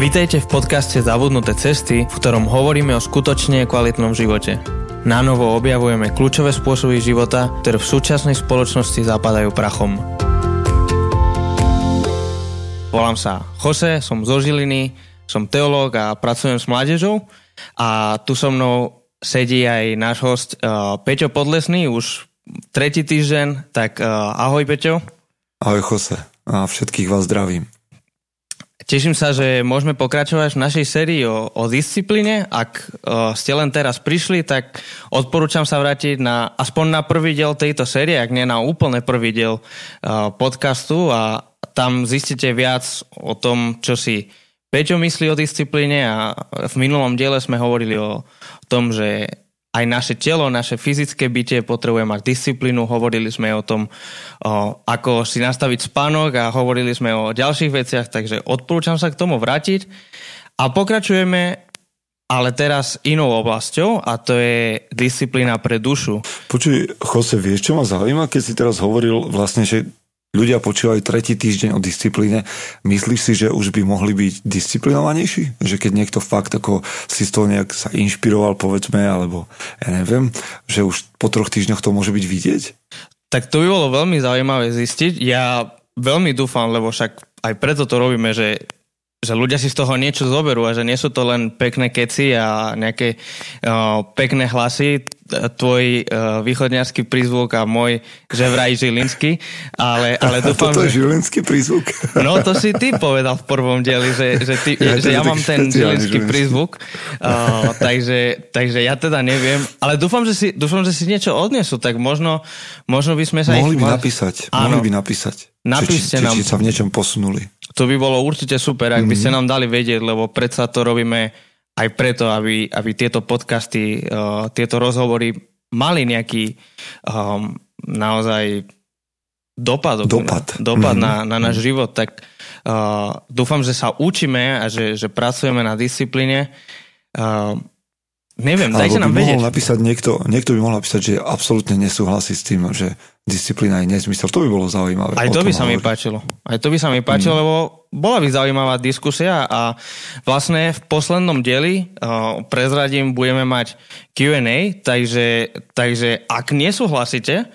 Vítejte v podcaste Zabudnuté cesty, v ktorom hovoríme o skutočne kvalitnom živote. Na novo objavujeme kľúčové spôsoby života, ktoré v súčasnej spoločnosti zapadajú prachom. Volám sa Jose, som zo Žiliny, som teológ a pracujem s mládežou a tu so mnou sedí aj náš host uh, Peťo Podlesný, už tretí týždeň, tak uh, ahoj Peťo. Ahoj Jose a všetkých vás zdravím. Teším sa, že môžeme pokračovať v našej sérii o, o disciplíne. Ak o, ste len teraz prišli, tak odporúčam sa vrátiť na, aspoň na prvý diel tejto série, ak nie na úplne prvý diel o, podcastu a tam zistíte viac o tom, čo si Peťo myslí o disciplíne a v minulom diele sme hovorili o tom, že aj naše telo, naše fyzické bytie potrebuje mať disciplínu. Hovorili sme o tom, o, ako si nastaviť spánok a hovorili sme o ďalších veciach, takže odporúčam sa k tomu vrátiť. A pokračujeme ale teraz inou oblasťou a to je disciplína pre dušu. Počuj, Jose, vieš, čo ma zaujíma, keď si teraz hovoril vlastne, že ľudia počúvajú tretí týždeň o disciplíne, myslíš si, že už by mohli byť disciplinovanejší? Že keď niekto fakt ako si z toho nejak sa inšpiroval, povedzme, alebo ja neviem, že už po troch týždňoch to môže byť vidieť? Tak to by bolo veľmi zaujímavé zistiť. Ja veľmi dúfam, lebo však aj preto to robíme, že že ľudia si z toho niečo zoberú a že nie sú to len pekné keci a nejaké uh, pekné hlasy, tvoj uh, východňarský prízvuk a môj že vraj žilinský, ale, ale dúfam, Toto je že... žilinský prízvuk? No to si ty povedal v prvom dieli, že, že, ty, ja, že ja mám ten žilinský prízvuk, uh, takže, takže ja teda neviem, ale dúfam, že si, dúfam, že si niečo odnesú, tak možno, možno by sme sa mohli ich... by napísať, Áno. mohli by napísať. Napíšte či, či, nám. Či sa v niečom posunuli. To by bolo určite super, ak mm-hmm. by ste mhm. nám dali vedieť, lebo predsa to robíme aj preto, aby, aby tieto podcasty, uh, tieto rozhovory mali nejaký um, naozaj dopad, dopad, dopad mm-hmm. na, na náš život, tak uh, dúfam, že sa učíme a že, že pracujeme na disciplíne. Uh, neviem, dajte nám vedieť. Napísať niekto, niekto by mohol napísať, že absolútne nesúhlasí s tým, že disciplína je nezmysel. To by bolo zaujímavé. Aj to by sa mi páčilo. Aj to by sa mi páčilo, mm. lebo bola by zaujímavá diskusia a vlastne v poslednom dieli uh, prezradím, budeme mať Q&A, takže, takže ak nesúhlasíte,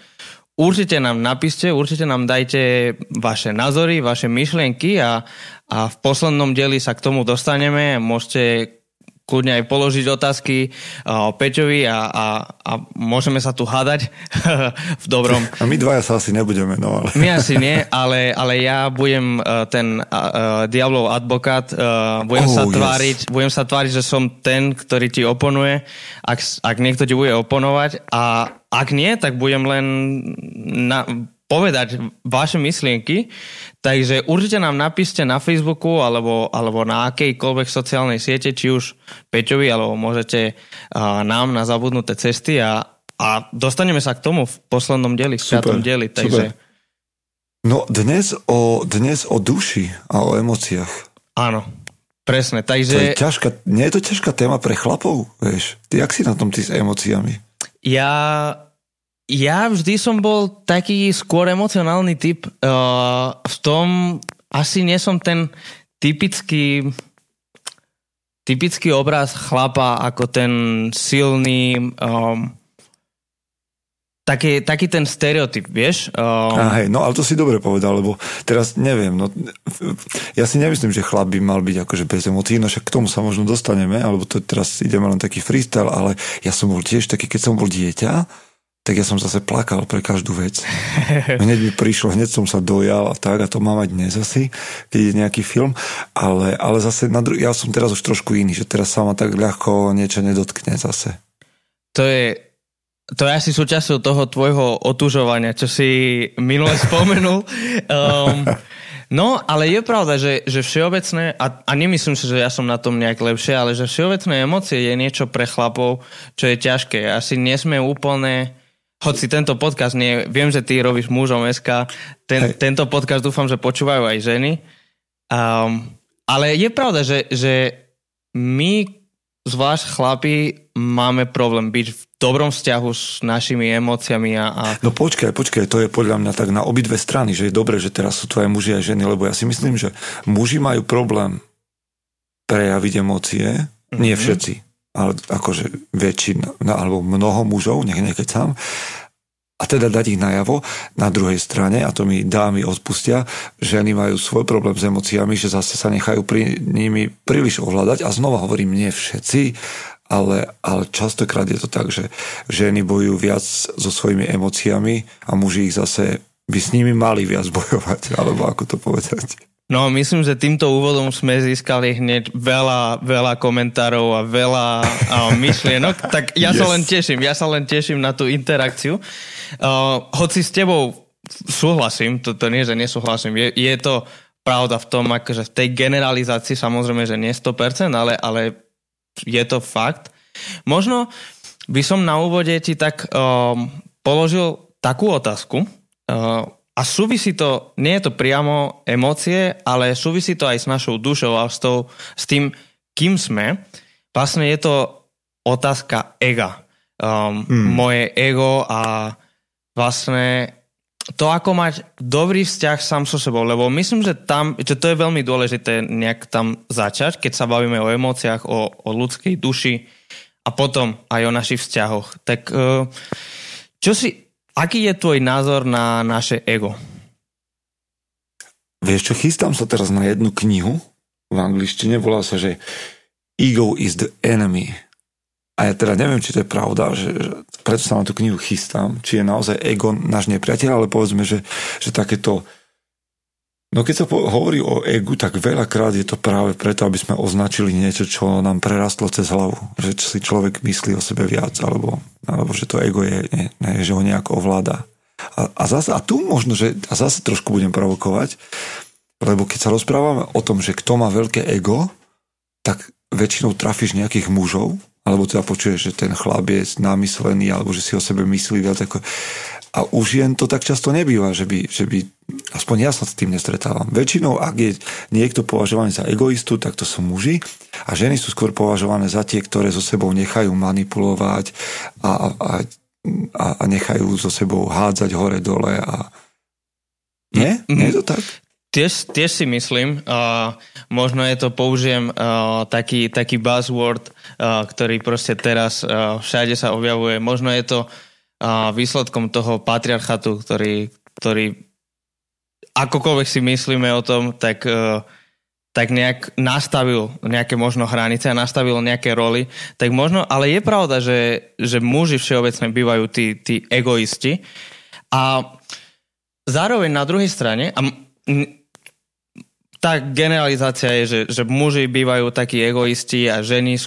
určite nám napíšte, určite nám dajte vaše názory, vaše myšlienky a, a v poslednom dieli sa k tomu dostaneme. Môžete kľudne aj položiť otázky uh, Peťovi a, a, a môžeme sa tu hádať v dobrom. A my dvaja sa asi nebudeme, no ale... My asi nie, ale, ale ja budem uh, ten uh, diablov advokát, uh, budem, oh, sa tváriť, yes. budem sa tváriť, že som ten, ktorý ti oponuje, ak, ak niekto ti bude oponovať a ak nie, tak budem len na, povedať vaše myšlienky, takže určite nám napíšte na Facebooku alebo, alebo na akejkoľvek sociálnej siete, či už Peťovi, alebo môžete uh, nám na zabudnuté cesty a, a dostaneme sa k tomu v poslednom dieli, v piatom dieli. Takže... Super. No dnes o, dnes o duši a o emóciách. Áno, presne. Takže... To je ťažká, nie je to ťažká téma pre chlapov, vieš? Ty, jak si na tom ty s emóciami? Ja ja vždy som bol taký skôr emocionálny typ. Uh, v tom asi nie som ten typický typický obraz chlapa ako ten silný um, taký, taký ten stereotyp, vieš? Um... A hej, no ale to si dobre povedal, lebo teraz neviem, no, ja si nemyslím, že chlap by mal byť akože bez emócií, no však k tomu sa možno dostaneme, alebo to teraz ideme len taký freestyle, ale ja som bol tiež taký, keď som bol dieťa, tak ja som zase plakal pre každú vec. Hneď mi prišlo, hneď som sa dojal a tak, a to mám aj dnes asi, keď je nejaký film, ale, ale zase na dru- ja som teraz už trošku iný, že teraz sa ma tak ľahko niečo nedotkne zase. To je, to je asi súčasťou toho tvojho otužovania, čo si minule spomenul. Um, no, ale je pravda, že, že všeobecné, a, a nemyslím si, že ja som na tom nejak lepšie, ale že všeobecné emócie je niečo pre chlapov, čo je ťažké. Asi nesme úplne hoci tento podcast nie, viem, že ty robíš mužom SK, ten, tento podcast dúfam, že počúvajú aj ženy. Um, ale je pravda, že, že my, zvlášť chlapi, máme problém byť v dobrom vzťahu s našimi emóciami a, a... No počkaj, počkaj, to je podľa mňa tak na obidve strany, že je dobré, že teraz sú aj muži a ženy, lebo ja si myslím, že muži majú problém prejaviť emócie, mm-hmm. nie všetci, ale akože väčšina, alebo mnoho mužov, nech nekec sám, a teda dať ich najavo. Na druhej strane, a to mi dámy odpustia, ženy majú svoj problém s emóciami, že zase sa nechajú pri nimi príliš ovládať a znova hovorím, nie všetci, ale, ale častokrát je to tak, že ženy bojujú viac so svojimi emóciami a muži ich zase by s nimi mali viac bojovať, alebo ako to povedať. No, myslím, že týmto úvodom sme získali hneď veľa, veľa komentárov a veľa a myšlienok, tak ja yes. sa len teším, ja sa len teším na tú interakciu. Uh, hoci s tebou súhlasím, to, to nie, že nesúhlasím, je, je to pravda v tom, akože v tej generalizácii samozrejme, že nie 100%, ale, ale je to fakt. Možno by som na úvode ti tak um, položil takú otázku, uh, a súvisí to, nie je to priamo emócie, ale súvisí to aj s našou dušou a s, tou, s tým, kým sme. Vlastne je to otázka ega. Um, mm. Moje ego a vlastne to, ako mať dobrý vzťah sám so sebou, lebo myslím, že tam, že to je veľmi dôležité nejak tam začať, keď sa bavíme o emóciách, o, o ľudskej duši a potom aj o našich vzťahoch. Tak uh, čo si, Aký je tvoj názor na naše ego? Vieš čo, chystám sa teraz na jednu knihu v angličtine, volá sa, že Ego is the enemy. A ja teda neviem, či to je pravda, že, že preto sa na tú knihu chystám, či je naozaj ego náš nepriateľ, ale povedzme, že, že takéto No keď sa po- hovorí o egu, tak veľakrát je to práve preto, aby sme označili niečo, čo nám prerastlo cez hlavu. Že si človek myslí o sebe viac, alebo, alebo že to ego je, nie, nie, že ho nejako ovláda. A, a, zase, a tu možno, že a zase trošku budem provokovať, lebo keď sa rozprávame o tom, že kto má veľké ego, tak väčšinou trafíš nejakých mužov, alebo teda počuješ, že ten chlap je námyslený, alebo že si o sebe myslí viac ako... A už jen to tak často nebýva, že by, že by aspoň ja sa s tým nestretávam. Väčšinou, ak je niekto považovaný za egoistu, tak to sú muži a ženy sú skôr považované za tie, ktoré so sebou nechajú manipulovať a, a, a, a nechajú so sebou hádzať hore-dole a nie? Mm-hmm. Nie je to tak? Tiež, tiež si myslím, uh, možno je to, použijem uh, taký, taký buzzword, uh, ktorý proste teraz uh, všade sa objavuje. Možno je to výsledkom toho patriarchatu, ktorý, ktorý akokoľvek si myslíme o tom, tak, uh, tak nejak nastavil nejaké možno hranice a nastavil nejaké roly, tak možno, ale je pravda, že, že muži všeobecne bývajú tí, tí egoisti. A zároveň na druhej strane a tá generalizácia je, že, že muži bývajú takí egoisti a ženy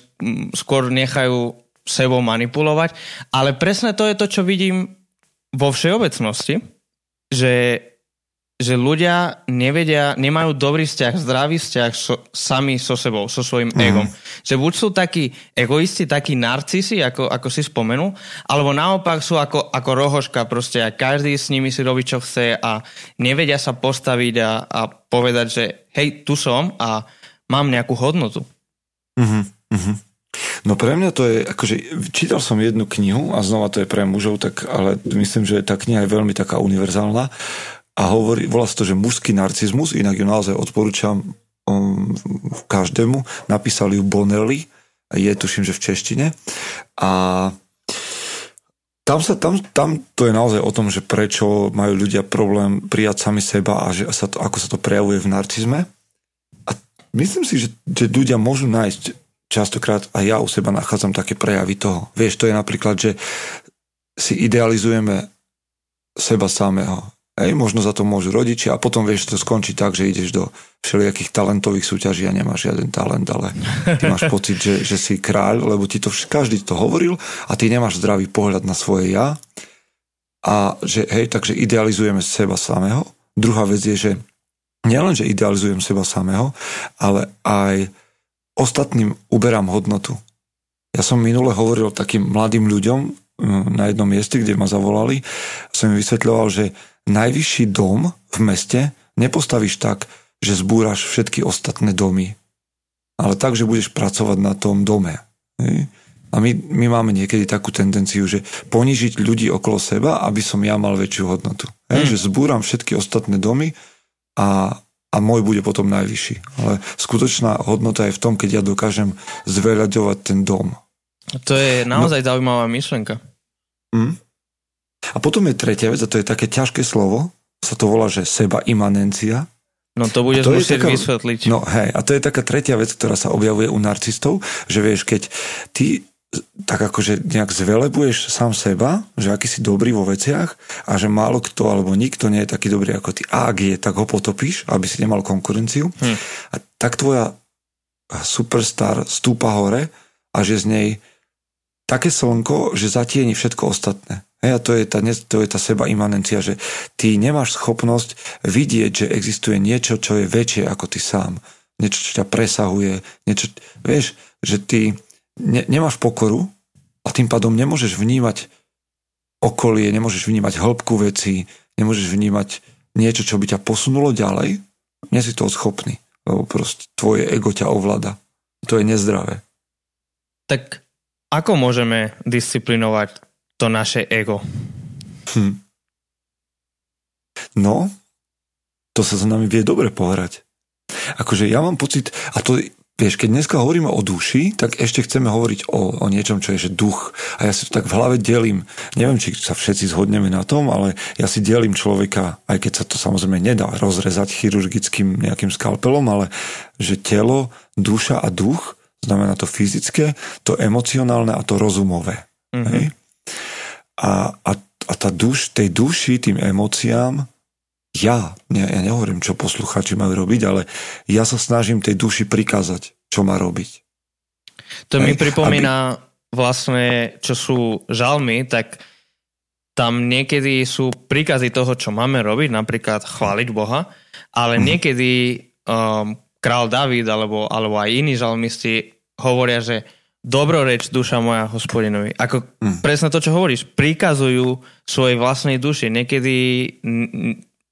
skôr nechajú sebou manipulovať, ale presne to je to, čo vidím vo všeobecnosti, že, že ľudia nevedia, nemajú dobrý vzťah, zdravý vzťah so, sami so sebou, so svojím mm. egom. Že buď sú takí egoisti, takí narcisi, ako, ako si spomenul, alebo naopak sú ako, ako rohoška proste a každý s nimi si robí, čo chce a nevedia sa postaviť a, a povedať, že hej, tu som a mám nejakú hodnotu. Mm-hmm. Mm-hmm. No pre mňa to je, akože čítal som jednu knihu a znova to je pre mužov, tak, ale myslím, že tá kniha je veľmi taká univerzálna a hovorí, volá sa to, že mužský narcizmus, inak ju naozaj odporúčam um, každému. Napísali ju Bonelli, je tuším, že v češtine. A tam, sa, tam, tam to je naozaj o tom, že prečo majú ľudia problém prijať sami seba a že sa to, ako sa to prejavuje v narcizme. A myslím si, že, že ľudia môžu nájsť častokrát aj ja u seba nachádzam také prejavy toho. Vieš, to je napríklad, že si idealizujeme seba samého. Ej, možno za to môžu rodičia a potom vieš, to skončí tak, že ideš do všelijakých talentových súťaží a nemáš žiaden talent, ale ty máš pocit, že, že si kráľ, lebo ti to každý to hovoril a ty nemáš zdravý pohľad na svoje ja a že hej, takže idealizujeme seba samého. Druhá vec je, že nielen, že idealizujem seba samého, ale aj ostatným uberám hodnotu. Ja som minule hovoril takým mladým ľuďom mm, na jednom mieste, kde ma zavolali. Som im vysvetľoval, že najvyšší dom v meste nepostavíš tak, že zbúraš všetky ostatné domy. Ale tak, že budeš pracovať na tom dome. A my, my máme niekedy takú tendenciu, že ponižiť ľudí okolo seba, aby som ja mal väčšiu hodnotu. Mm. Že zbúram všetky ostatné domy a a môj bude potom najvyšší. Ale skutočná hodnota je v tom, keď ja dokážem zveľaďovať ten dom. To je naozaj no, zaujímavá myšlenka. Mm. A potom je tretia vec, a to je také ťažké slovo, sa to volá, že seba imanencia. No to budeš to musieť taká, vysvetliť. No hej, a to je taká tretia vec, ktorá sa objavuje u narcistov, že vieš, keď ty tak akože nejak zvelebuješ sám seba, že aký si dobrý vo veciach a že málo kto alebo nikto nie je taký dobrý ako ty. A ak je, tak ho potopíš, aby si nemal konkurenciu. Hm. A tak tvoja superstar stúpa hore a že z nej také slnko, že zatieni všetko ostatné. Hej, a to je, tá, to je tá seba imanencia, že ty nemáš schopnosť vidieť, že existuje niečo, čo je väčšie ako ty sám. Niečo, čo ťa presahuje. Niečo, vieš, že ty ne, nemáš pokoru a tým pádom nemôžeš vnímať okolie, nemôžeš vnímať hĺbku veci, nemôžeš vnímať niečo, čo by ťa posunulo ďalej, nie si toho schopný, lebo proste tvoje ego ťa ovláda. To je nezdravé. Tak ako môžeme disciplinovať to naše ego? Hm. No, to sa za nami vie dobre pohrať. Akože ja mám pocit, a to Vieš, keď dneska hovoríme o duši, tak ešte chceme hovoriť o, o niečom, čo je že duch. A ja si to tak v hlave delím. Neviem, či sa všetci zhodneme na tom, ale ja si delím človeka, aj keď sa to samozrejme nedá rozrezať chirurgickým nejakým skalpelom, ale že telo, duša a duch, znamená to fyzické, to emocionálne a to rozumové. Mm-hmm. Hej? A, a, a tá duš, tej duši, tým emóciám ja, ne, ja nehovorím, čo posluchači majú robiť, ale ja sa snažím tej duši prikázať, čo má robiť. To Hej, mi pripomína aby... vlastne, čo sú žalmy, tak tam niekedy sú príkazy toho, čo máme robiť, napríklad chváliť Boha, ale hmm. niekedy um, král David alebo, alebo aj iní žalmisti hovoria, že dobroreč duša moja hospodinovi. Ako hmm. presne to, čo hovoríš, prikazujú svojej vlastnej duši. Niekedy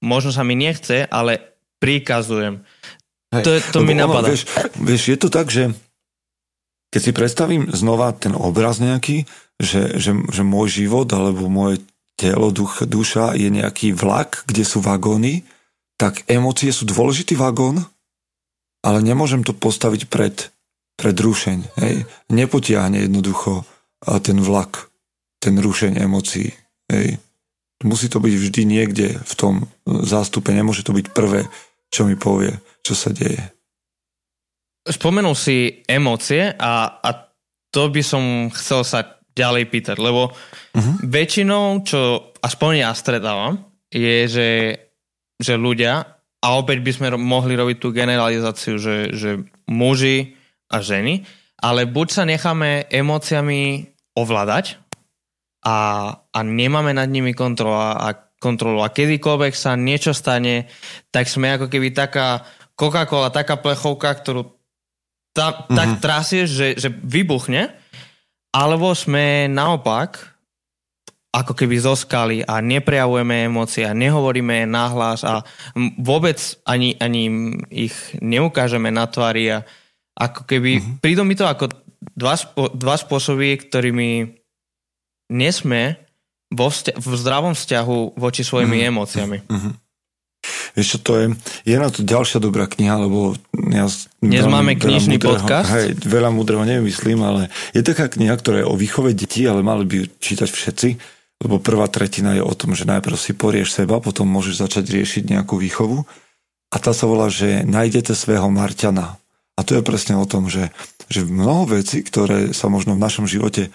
možno sa mi nechce, ale prikazujem. Hej, to, to mi napadá. Vieš, vieš, je to tak, že keď si predstavím znova ten obraz nejaký, že, že, že môj život alebo moje telo, duch, duša je nejaký vlak, kde sú vagóny, tak emócie sú dôležitý vagón, ale nemôžem to postaviť pred, pred rušeň. Hej. Nepotiahne jednoducho ten vlak, ten rušeň emócií. Hej. Musí to byť vždy niekde v tom zástupe, nemôže to byť prvé, čo mi povie, čo sa deje. Spomenul si emócie a, a to by som chcel sa ďalej pýtať, lebo uh-huh. väčšinou, čo aspoň ja stretávam, je, že, že ľudia, a opäť by sme mohli robiť tú generalizáciu, že, že muži a ženy, ale buď sa necháme emóciami ovládať, a, a nemáme nad nimi kontrolu a, kontrolu. A kedykoľvek sa niečo stane, tak sme ako keby taká Coca-Cola, taká plechovka, ktorú ta, mm-hmm. tak mhm. trasieš, že, že vybuchne, alebo sme naopak ako keby zoskali a neprejavujeme emócie a nehovoríme nahlas a vôbec ani, ani ich neukážeme na tvári a ako keby, mm-hmm. prídu mi to ako dva, dva spôsoby, ktorými nesme vo vzťa- v zdravom vzťahu voči svojimi mm. emóciami. Mm-hmm. Vieš čo, to je, je na to ďalšia dobrá kniha, lebo ja... Dnes veľa, máme knižný múdreho, podcast. Hej, veľa múdreho nevymyslím, ale je taká kniha, ktorá je o výchove detí, ale mali by čítať všetci, lebo prvá tretina je o tom, že najprv si porieš seba, potom môžeš začať riešiť nejakú výchovu. A tá sa volá, že nájdete svého Marťana. A to je presne o tom, že, že mnoho vecí, ktoré sa možno v našom živote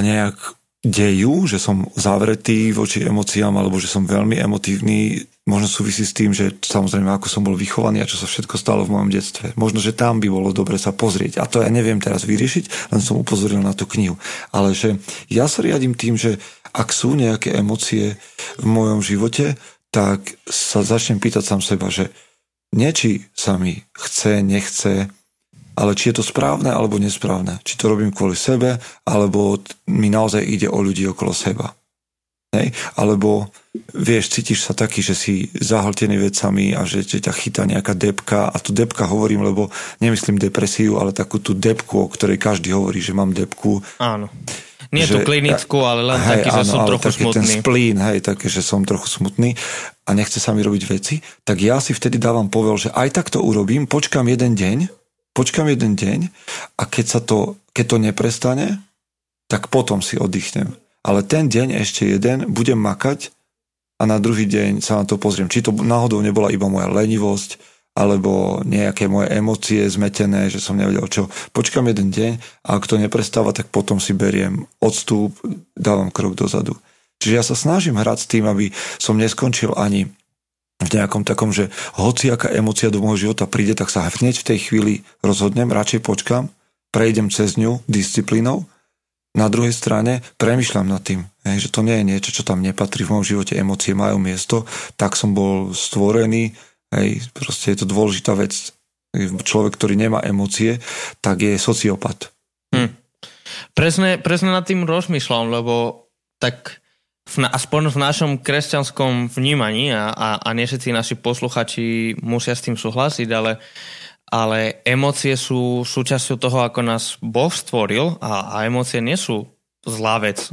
nejak dejú, že som zavretý voči emóciám alebo že som veľmi emotívny, možno súvisí s tým, že samozrejme ako som bol vychovaný a čo sa všetko stalo v mojom detstve. Možno, že tam by bolo dobre sa pozrieť. A to ja neviem teraz vyriešiť, len som upozoril na tú knihu. Ale že ja sa riadím tým, že ak sú nejaké emócie v mojom živote, tak sa začnem pýtať sám seba, že niečí sa mi chce, nechce, ale či je to správne alebo nesprávne. Či to robím kvôli sebe, alebo mi naozaj ide o ľudí okolo seba. Hej? Alebo vieš, cítiš sa taký, že si zahltený vecami a že, že ťa chytá nejaká depka a tu depka hovorím, lebo nemyslím depresiu, ale takú tú depku, o ktorej každý hovorí, že mám depku. Áno. Nie že, tú klinickú, ale len hej, taký, áno, že som trochu taký smutný. ten splín, hej, také, že som trochu smutný a nechce sa mi robiť veci, tak ja si vtedy dávam povel, že aj tak to urobím, počkam jeden deň, počkam jeden deň a keď sa to, keď to neprestane, tak potom si oddychnem. Ale ten deň ešte jeden budem makať a na druhý deň sa na to pozriem. Či to náhodou nebola iba moja lenivosť, alebo nejaké moje emócie zmetené, že som nevedel čo. Počkam jeden deň a ak to neprestáva, tak potom si beriem odstup, dávam krok dozadu. Čiže ja sa snažím hrať s tým, aby som neskončil ani v nejakom takom, že hoci aká emocia do môjho života príde, tak sa hneď v tej chvíli rozhodnem, radšej počkam, prejdem cez ňu disciplínou. Na druhej strane premyšľam nad tým, že to nie je niečo, čo tam nepatrí v mojom živote, emócie majú miesto, tak som bol stvorený, Hej, proste je to dôležitá vec. Človek, ktorý nemá emócie, tak je sociopat. Hm. Presne, presne nad tým rozmýšľam, lebo tak v, aspoň v našom kresťanskom vnímaní a, a, a nie všetci naši posluchači musia s tým súhlasiť, ale, ale emócie sú súčasťou toho, ako nás Boh stvoril a, a emócie nie sú zlá vec.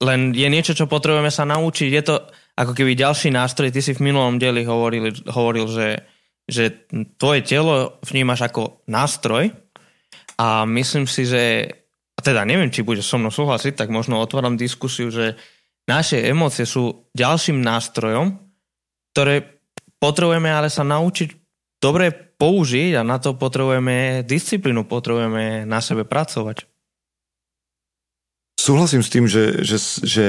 Len je niečo, čo potrebujeme sa naučiť. Je to, ako keby ďalší nástroj, ty si v minulom dieli hovoril, hovoril že, že tvoje telo vnímaš ako nástroj a myslím si, že a teda neviem, či bude so mnou súhlasiť, tak možno otváram diskusiu, že naše emócie sú ďalším nástrojom, ktoré potrebujeme ale sa naučiť dobre použiť a na to potrebujeme disciplínu, potrebujeme na sebe pracovať. Súhlasím s tým, že, že, že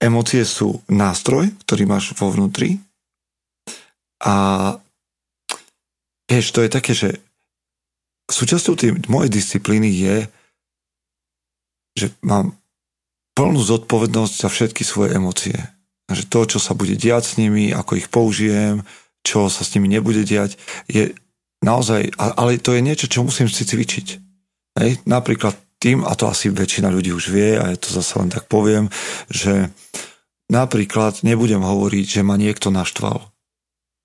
emócie sú nástroj, ktorý máš vo vnútri a vieš, to je také, že súčasťou tej mojej disciplíny je, že mám plnú zodpovednosť za všetky svoje emócie. Že to, čo sa bude diať s nimi, ako ich použijem, čo sa s nimi nebude diať, je naozaj, ale to je niečo, čo musím si cvičiť. Hej? Napríklad tým, a to asi väčšina ľudí už vie, a ja to zase len tak poviem, že napríklad nebudem hovoriť, že ma niekto naštval.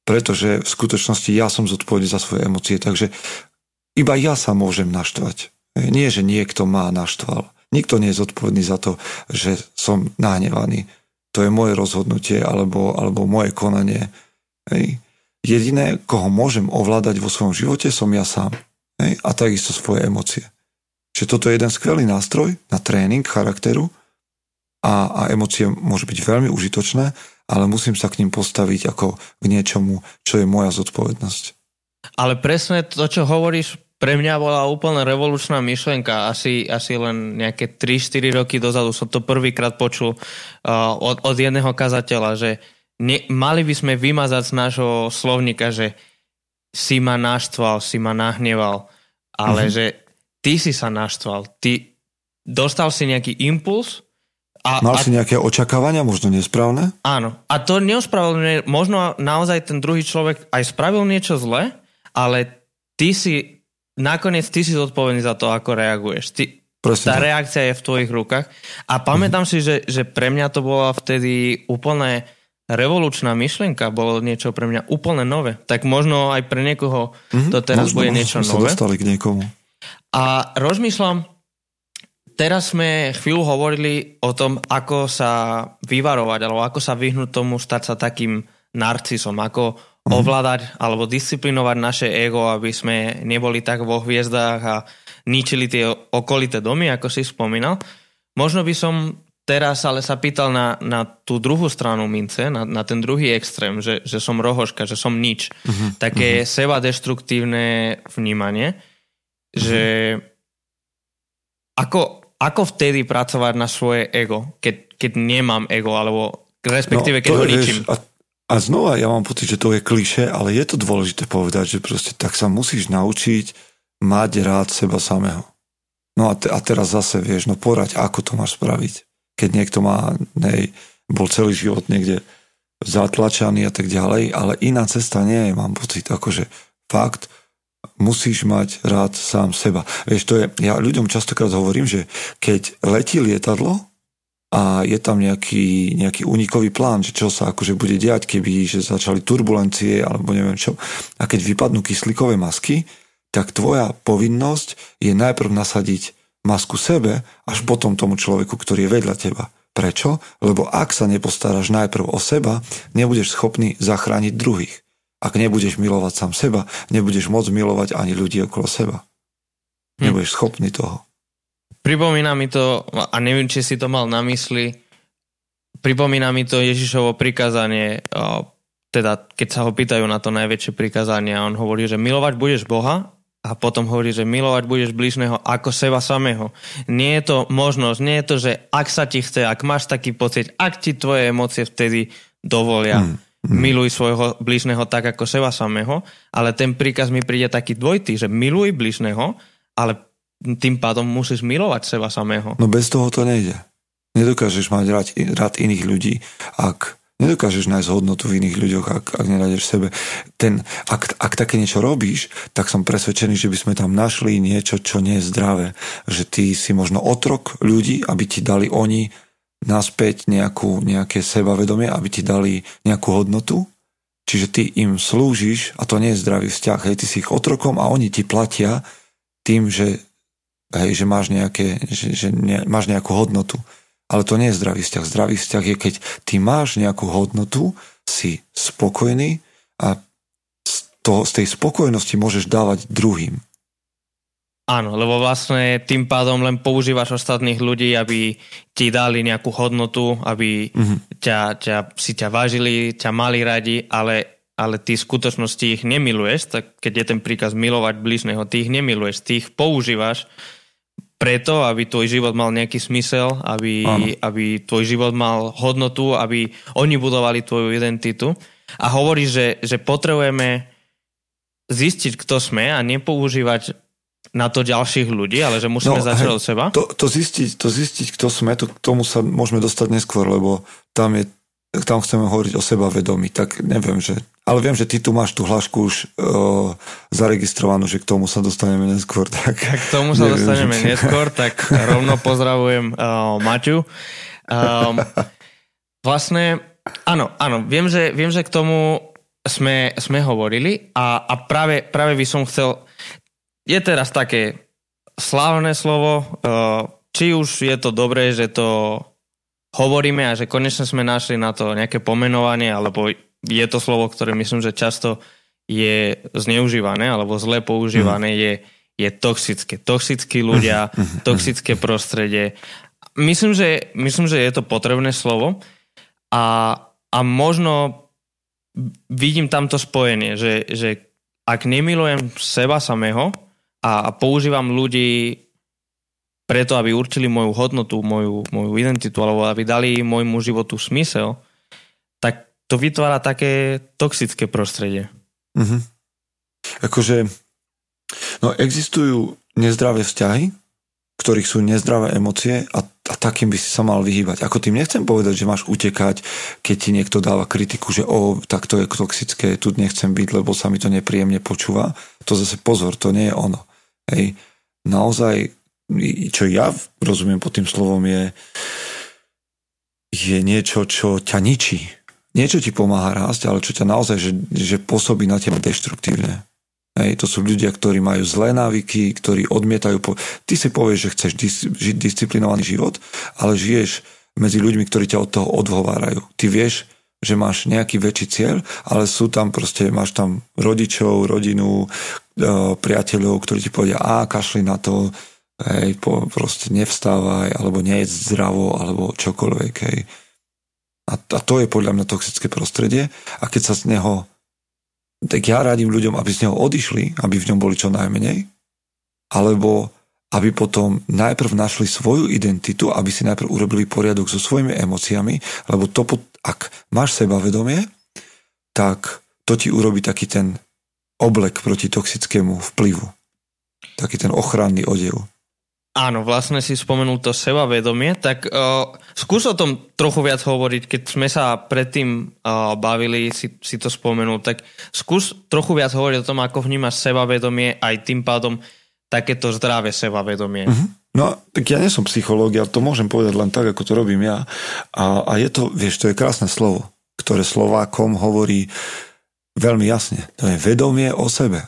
Pretože v skutočnosti ja som zodpovedný za svoje emócie, takže iba ja sa môžem naštvať. Nie, že niekto ma naštval. Nikto nie je zodpovedný za to, že som nahnevaný. To je moje rozhodnutie alebo, alebo moje konanie. Hej. Jediné, koho môžem ovládať vo svojom živote, som ja sám. Hej. A takisto svoje emócie. Čiže toto je jeden skvelý nástroj na tréning charakteru a, a emócie môžu byť veľmi užitočné, ale musím sa k ním postaviť ako k niečomu, čo je moja zodpovednosť. Ale presne to, čo hovoríš, pre mňa bola úplne revolučná myšlienka. Asi, asi len nejaké 3-4 roky dozadu som to prvýkrát počul uh, od, od jedného kazateľa, že ne, mali by sme vymazať z nášho slovníka, že si ma naštval, si ma nahneval, ale mm-hmm. že ty si sa naštval, ty dostal si nejaký impuls a, Mal a, si nejaké očakávania, možno nesprávne? Áno. A to neospravedlňuje, možno naozaj ten druhý človek aj spravil niečo zle, ale ty si, nakoniec ty si zodpovedný za to, ako reaguješ. Ty, tá reakcia je v tvojich rukách. A pamätám uh-huh. si, že, že pre mňa to bola vtedy úplne revolučná myšlienka, bolo niečo pre mňa úplne nové. Tak možno aj pre niekoho uh-huh. to teraz možno, bude niečo možno nové. Dostali k niekomu. A rozmýšľam, teraz sme chvíľu hovorili o tom, ako sa vyvarovať, alebo ako sa vyhnúť tomu stať sa takým narcisom, ako mm-hmm. Ovládať alebo disciplinovať naše ego, aby sme neboli tak vo hviezdách a ničili tie okolité domy, ako si spomínal. Možno by som teraz ale sa pýtal na, na tú druhú stranu mince, na, na ten druhý extrém, že, že som rohoška, že som nič. Mm-hmm. Také mm-hmm. seba deštruktívne vnímanie že ako, ako vtedy pracovať na svoje ego, keď, keď nemám ego, alebo respektíve keď no, ho ničím. A, a znova ja mám pocit, že to je kliše, ale je to dôležité povedať, že proste tak sa musíš naučiť mať rád seba samého. No a, te, a teraz zase vieš, no porať, ako to máš spraviť. Keď niekto má, nej, bol celý život niekde zatlačaný a tak ďalej, ale iná cesta nie je, mám pocit, akože fakt, musíš mať rád sám seba. Vieš, to je, ja ľuďom častokrát hovorím, že keď letí lietadlo a je tam nejaký, nejaký unikový plán, že čo sa akože bude diať, keby že začali turbulencie alebo neviem čo, a keď vypadnú kyslíkové masky, tak tvoja povinnosť je najprv nasadiť masku sebe, až potom tomu človeku, ktorý je vedľa teba. Prečo? Lebo ak sa nepostaráš najprv o seba, nebudeš schopný zachrániť druhých. Ak nebudeš milovať sám seba, nebudeš môcť milovať ani ľudí okolo seba. Hm. Nebudeš schopný toho. Pripomína mi to, a neviem, či si to mal na mysli, pripomína mi to Ježišovo prikázanie, teda keď sa ho pýtajú na to najväčšie prikázanie a on hovorí, že milovať budeš Boha a potom hovorí, že milovať budeš blížneho ako seba samého. Nie je to možnosť, nie je to, že ak sa ti chce, ak máš taký pocit, ak ti tvoje emócie vtedy dovolia, mm Mm. Miluj svojho bližného tak ako seba samého, ale ten príkaz mi príde taký dvojitý, že miluj bližného, ale tým pádom musíš milovať seba samého. No bez toho to nejde. Nedokážeš mať rád, rád iných ľudí, ak nedokážeš nájsť hodnotu v iných ľuďoch, ak, ak nenájdeš sebe. Ten, ak, ak také niečo robíš, tak som presvedčený, že by sme tam našli niečo, čo nie je zdravé. Že ty si možno otrok ľudí, aby ti dali oni naspäť nejakú, nejaké sebavedomie, aby ti dali nejakú hodnotu. Čiže ty im slúžiš a to nie je zdravý vzťah. Hej, ty si ich otrokom a oni ti platia tým, že, hej, že, máš, nejaké, že, že ne, máš nejakú hodnotu. Ale to nie je zdravý vzťah. Zdravý vzťah je, keď ty máš nejakú hodnotu, si spokojný a z, toho, z tej spokojnosti môžeš dávať druhým. Áno, lebo vlastne tým pádom len používaš ostatných ľudí, aby ti dali nejakú hodnotu, aby mm-hmm. ťa, ťa, si ťa vážili, ťa mali radi, ale, ale ty v skutočnosti ich nemiluješ, tak keď je ten príkaz milovať bližného, ty ich nemiluješ, ty ich používaš preto, aby tvoj život mal nejaký smysel, aby, aby tvoj život mal hodnotu, aby oni budovali tvoju identitu. A hovoríš, že, že potrebujeme zistiť, kto sme a nepoužívať na to ďalších ľudí, ale že musíme no, začať od seba? To, to, zistiť, to zistiť, kto sme, to, k tomu sa môžeme dostať neskôr, lebo tam, je, tam chceme hovoriť o seba vedomí, tak neviem, že... Ale viem, že ty tu máš tú hlášku už uh, zaregistrovanú, že k tomu sa dostaneme neskôr. Tak, tak k tomu sa neviem, dostaneme že... neskôr, tak rovno pozdravujem uh, Maťu. Um, vlastne, áno, áno, viem, že, viem, že k tomu sme, sme hovorili a, a práve, práve by som chcel je teraz také slávne slovo, eh, či už je to dobré, že to hovoríme a že konečne sme našli na to nejaké pomenovanie, alebo je to slovo, ktoré myslím, že často je zneužívané alebo zle používané, mm. je, je toxické. Toxickí ľudia, mm. toxické prostredie. Myslím že, myslím, že je to potrebné slovo a, a možno vidím tamto spojenie, že, že ak nemilujem seba samého, a používam ľudí preto, aby určili moju hodnotu, moju, moju identitu, alebo aby dali môjmu životu smysel, tak to vytvára také toxické prostredie. Mm-hmm. Akože, no existujú nezdravé vzťahy, ktorých sú nezdravé emócie a, a takým by si sa mal vyhýbať. Ako tým nechcem povedať, že máš utekať, keď ti niekto dáva kritiku, že o, tak to je toxické, tu nechcem byť, lebo sa mi to nepríjemne počúva. To zase pozor, to nie je ono. Hej. Naozaj, čo ja rozumiem pod tým slovom je, je niečo, čo ťa ničí. Niečo ti pomáha rásť, ale čo ťa naozaj, že, že pôsobí na teba deštruktívne. Hej, to sú ľudia, ktorí majú zlé návyky, ktorí odmietajú... Po... Ty si povieš, že chceš dis- žiť disciplinovaný život, ale žiješ medzi ľuďmi, ktorí ťa od toho odhovárajú. Ty vieš, že máš nejaký väčší cieľ, ale sú tam proste, máš tam rodičov, rodinu, e, priateľov, ktorí ti povedia, a kašli na to, hej, po, proste nevstávaj, alebo nejedz zdravo, alebo čokoľvek, hej. A, a to je podľa mňa toxické prostredie. A keď sa z neho tak ja radím ľuďom, aby z neho odišli, aby v ňom boli čo najmenej, alebo aby potom najprv našli svoju identitu, aby si najprv urobili poriadok so svojimi emóciami, lebo to, ak máš sebavedomie, tak to ti urobí taký ten oblek proti toxickému vplyvu. Taký ten ochranný odev. Áno, vlastne si spomenul to sebavedomie, tak uh, skús o tom trochu viac hovoriť, keď sme sa predtým uh, bavili, si, si to spomenul, tak skús trochu viac hovoriť o tom, ako vnímaš sebavedomie, aj tým pádom takéto zdravé sebavedomie. Uh-huh. No, tak ja nie som psychológ, ja to môžem povedať len tak, ako to robím ja. A, a je to, vieš, to je krásne slovo, ktoré Slovákom hovorí veľmi jasne. To je vedomie o sebe.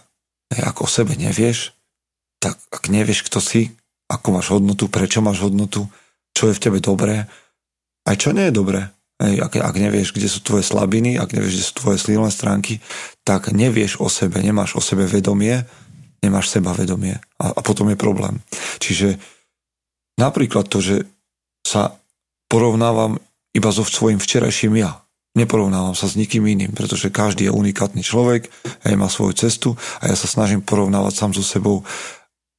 Ak o sebe nevieš, tak ak nevieš, kto si, ako máš hodnotu, prečo máš hodnotu, čo je v tebe dobré, aj čo nie je dobré. Hej, ak, ak nevieš, kde sú tvoje slabiny, ak nevieš, kde sú tvoje silné stránky, tak nevieš o sebe, nemáš o sebe vedomie, nemáš seba vedomie a, a potom je problém. Čiže napríklad to, že sa porovnávam iba so svojím včerajším ja. Neporovnávam sa s nikým iným, pretože každý je unikátny človek, aj má svoju cestu a ja sa snažím porovnávať sám so sebou,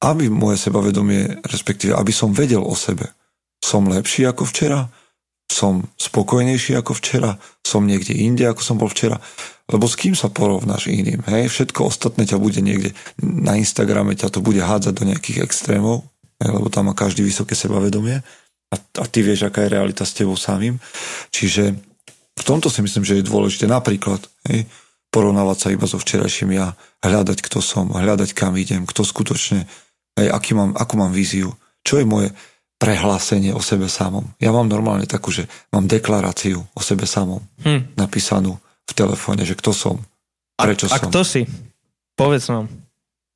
aby moje sebavedomie, respektíve aby som vedel o sebe. Som lepší ako včera? som spokojnejší ako včera, som niekde inde ako som bol včera, lebo s kým sa porovnáš iným, hej? Všetko ostatné ťa bude niekde, na Instagrame ťa to bude hádzať do nejakých extrémov, hej? lebo tam má každý vysoké sebavedomie a, a ty vieš, aká je realita s tebou samým. Čiže v tomto si myslím, že je dôležité napríklad, hej? porovnávať sa iba so včerajším ja, hľadať, kto som, hľadať, kam idem, kto skutočne, hej, aký mám, akú mám víziu, čo je moje, prehlásenie o sebe samom. Ja mám normálne takú, že mám deklaráciu o sebe samom hm. napísanú v telefóne, že kto som, prečo a, som. A kto si? Povedz nám.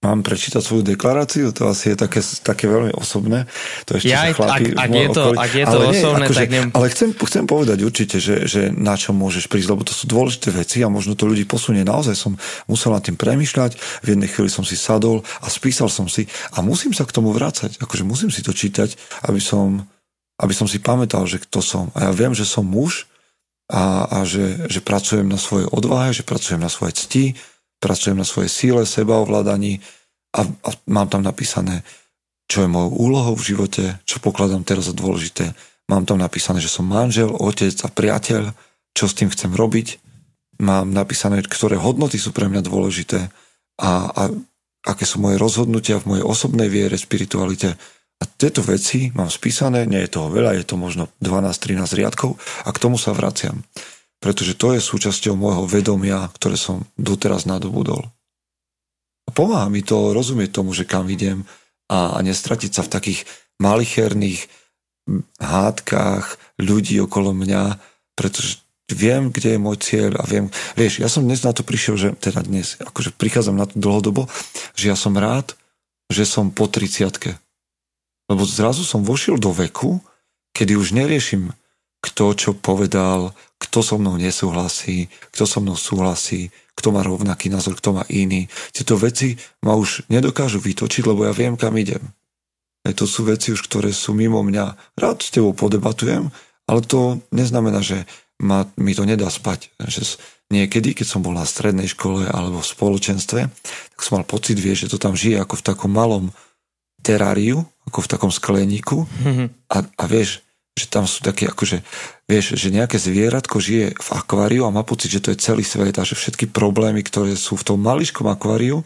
Mám prečítať svoju deklaráciu? To asi je také, také veľmi osobné. To ešte ja, chlapi, ak, ak, je to, ak je to ale osobné, nie, akože, tak nem... Ale chcem, chcem povedať určite, že, že na čo môžeš prísť, lebo to sú dôležité veci a možno to ľudí posunie. Naozaj som musel nad tým premyšľať, v jednej chvíli som si sadol a spísal som si a musím sa k tomu vrácať. Akože musím si to čítať, aby som, aby som si pamätal, že kto som. A ja viem, že som muž a, a že, že pracujem na svojej odvahe, že pracujem na svojej cti, pracujem na svojej síle, sebaovládaní a, a mám tam napísané, čo je mojou úlohou v živote, čo pokladám teraz za dôležité. Mám tam napísané, že som manžel, otec a priateľ, čo s tým chcem robiť. Mám napísané, ktoré hodnoty sú pre mňa dôležité a, a aké sú moje rozhodnutia v mojej osobnej viere, spiritualite. A tieto veci mám spísané, nie je toho veľa, je to možno 12-13 riadkov a k tomu sa vraciam pretože to je súčasťou môjho vedomia, ktoré som doteraz nadobudol. A pomáha mi to rozumieť tomu, že kam idem a, a nestratiť sa v takých malicherných hádkach ľudí okolo mňa, pretože viem, kde je môj cieľ a viem, vieš, ja som dnes na to prišiel, že teda dnes, akože prichádzam na to dlhodobo, že ja som rád, že som po 30 Lebo zrazu som vošiel do veku, kedy už neriešim kto čo povedal, kto so mnou nesúhlasí, kto so mnou súhlasí, kto má rovnaký názor, kto má iný. Tieto veci ma už nedokážu vytočiť, lebo ja viem, kam idem. Aj to sú veci už, ktoré sú mimo mňa. Rád s tebou podebatujem, ale to neznamená, že ma, mi to nedá spať. Že niekedy, keď som bol na strednej škole alebo v spoločenstve, tak som mal pocit, vie, že to tam žije ako v takom malom teráriu, ako v takom skleníku mm-hmm. a, a vieš, že tam sú také akože, vieš, že nejaké zvieratko žije v akváriu a má pocit, že to je celý svet a že všetky problémy, ktoré sú v tom mališkom akváriu,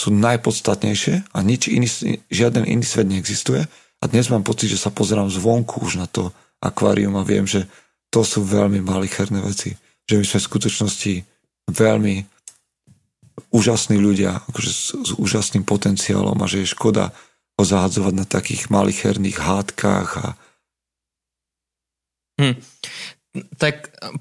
sú najpodstatnejšie a nič iný, žiaden iný svet neexistuje. A dnes mám pocit, že sa pozerám zvonku už na to akvárium a viem, že to sú veľmi malicherné veci. Že my sme v skutočnosti veľmi úžasní ľudia, akože s, s úžasným potenciálom a že je škoda ho zahadzovať na takých malicherných hádkach a, Hm. Tak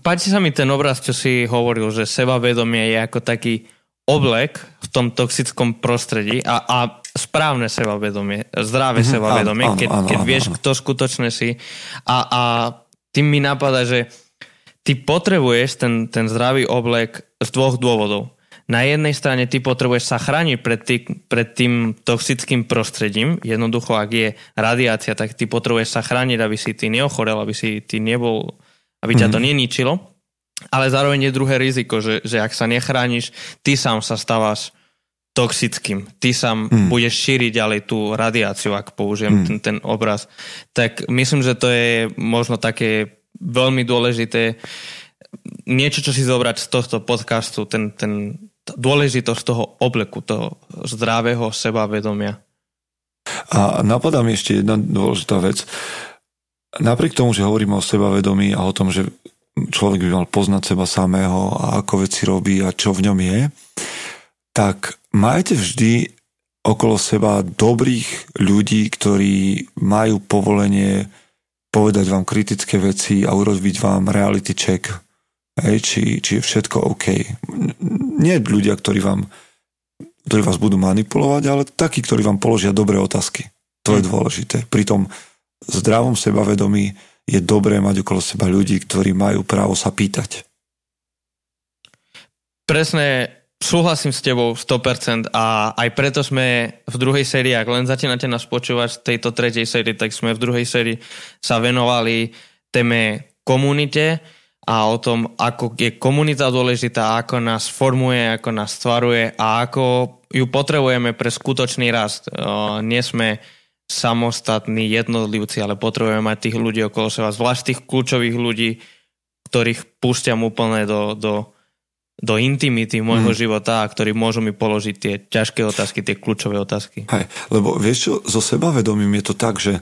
páči sa mi ten obraz, čo si hovoril, že sebavedomie je ako taký oblek v tom toxickom prostredí a, a správne sebavedomie, zdravé mm-hmm, sebavedomie, áno, keď, áno, keď áno, vieš, áno. kto skutočne si. A, a tým mi napadá, že ty potrebuješ ten, ten zdravý oblek z dvoch dôvodov na jednej strane ty potrebuješ sa chrániť pred, tý, pred tým toxickým prostredím. Jednoducho, ak je radiácia, tak ty potrebuješ sa chrániť, aby si ty neochorel, aby si ty nebol, aby ťa to mhm. neničilo. Ale zároveň je druhé riziko, že, že ak sa nechrániš, ty sám sa stávaš toxickým. Ty sám mm. budeš šíriť ďalej tú radiáciu, ak použijem mm. ten, ten obraz. Tak myslím, že to je možno také veľmi dôležité niečo, čo si zobrať z tohto podcastu, ten, ten dôležitosť toho obleku, toho zdravého sebavedomia. A napadá mi ešte jedna dôležitá vec. Napriek tomu, že hovoríme o sebavedomí a o tom, že človek by mal poznať seba samého a ako veci robí a čo v ňom je, tak majte vždy okolo seba dobrých ľudí, ktorí majú povolenie povedať vám kritické veci a urobiť vám reality check hej, či, či je všetko OK. Nie ľudia, ktorí vám ktorí vás budú manipulovať, ale takí, ktorí vám položia dobré otázky. To je dôležité. Pri tom zdravom sebavedomí je dobré mať okolo seba ľudí, ktorí majú právo sa pýtať. Presne súhlasím s tebou 100% a aj preto sme v druhej sérii, ak len začínate nás počúvať v tejto tretej sérii, tak sme v druhej sérii sa venovali téme komunite a o tom, ako je komunita dôležitá, ako nás formuje, ako nás stvaruje a ako ju potrebujeme pre skutočný rast. Nie sme samostatní jednotlivci, ale potrebujeme mať tých ľudí okolo seba, zvlášť tých kľúčových ľudí, ktorých púšťam úplne do, do, do intimity môjho mm. života a ktorí môžu mi položiť tie ťažké otázky, tie kľúčové otázky. Hej, lebo vieš čo, so sebavedomím je to tak, že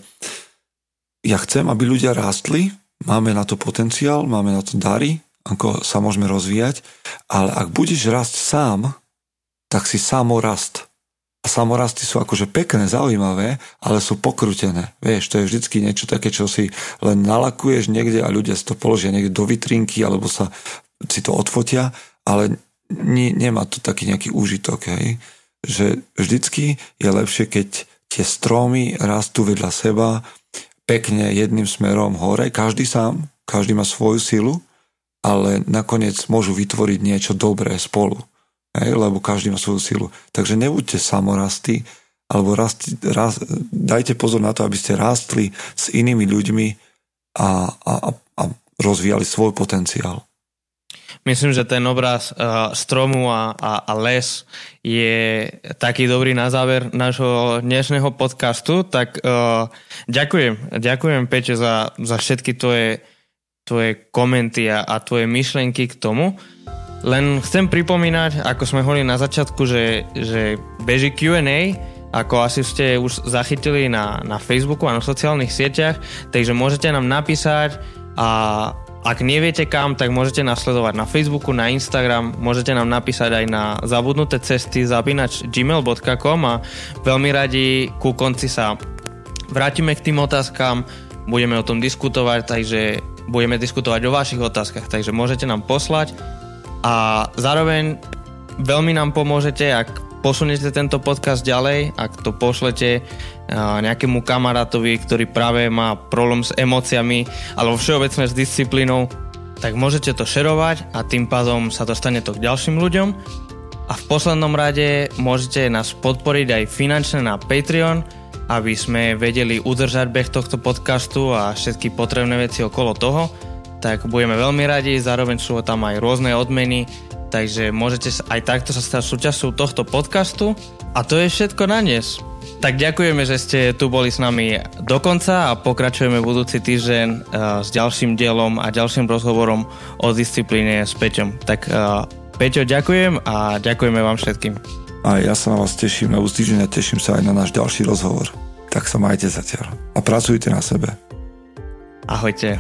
ja chcem, aby ľudia rástli, máme na to potenciál, máme na to dary, ako sa môžeme rozvíjať, ale ak budeš rásť sám, tak si samorast. A samorasty sú akože pekné, zaujímavé, ale sú pokrutené. Vieš, to je vždycky niečo také, čo si len nalakuješ niekde a ľudia si to položia niekde do vitrinky alebo sa si to odfotia, ale nie, nemá to taký nejaký úžitok, hej. Že vždycky je lepšie, keď tie stromy rastú vedľa seba pekne jedným smerom hore, každý sám, každý má svoju silu, ale nakoniec môžu vytvoriť niečo dobré spolu, hej, lebo každý má svoju silu. Takže nebuďte samorasty, alebo rasti, rast, dajte pozor na to, aby ste rástli s inými ľuďmi a, a, a rozvíjali svoj potenciál. Myslím, že ten obraz uh, stromu a, a, a les je taký dobrý na záver nášho dnešného podcastu, tak uh, ďakujem. Ďakujem, Peťo, za, za všetky tvoje, tvoje komenty a, a tvoje myšlenky k tomu. Len chcem pripomínať, ako sme hovorili na začiatku, že, že beží Q&A, ako asi ste už zachytili na, na Facebooku a na sociálnych sieťach, takže môžete nám napísať a ak neviete kam, tak môžete nás sledovať na Facebooku, na Instagram, môžete nám napísať aj na zabudnuté cesty zapínač gmail.com a veľmi radi ku konci sa vrátime k tým otázkam, budeme o tom diskutovať, takže budeme diskutovať o vašich otázkach, takže môžete nám poslať a zároveň veľmi nám pomôžete, ak posuniete tento podcast ďalej, ak to pošlete nejakému kamarátovi, ktorý práve má problém s emóciami alebo všeobecne s disciplínou, tak môžete to šerovať a tým pádom sa dostane to k ďalším ľuďom. A v poslednom rade môžete nás podporiť aj finančne na Patreon, aby sme vedeli udržať beh tohto podcastu a všetky potrebné veci okolo toho. Tak budeme veľmi radi, zároveň sú tam aj rôzne odmeny, takže môžete aj takto sa stať súčasťou tohto podcastu. A to je všetko na dnes. Tak ďakujeme, že ste tu boli s nami do konca a pokračujeme budúci týždeň uh, s ďalším dielom a ďalším rozhovorom o disciplíne s Peťom. Tak uh, Peťo, ďakujem a ďakujeme vám všetkým. A ja sa na vás teším na týždeň a teším sa aj na náš ďalší rozhovor. Tak sa majte zatiaľ a pracujte na sebe. Ahojte.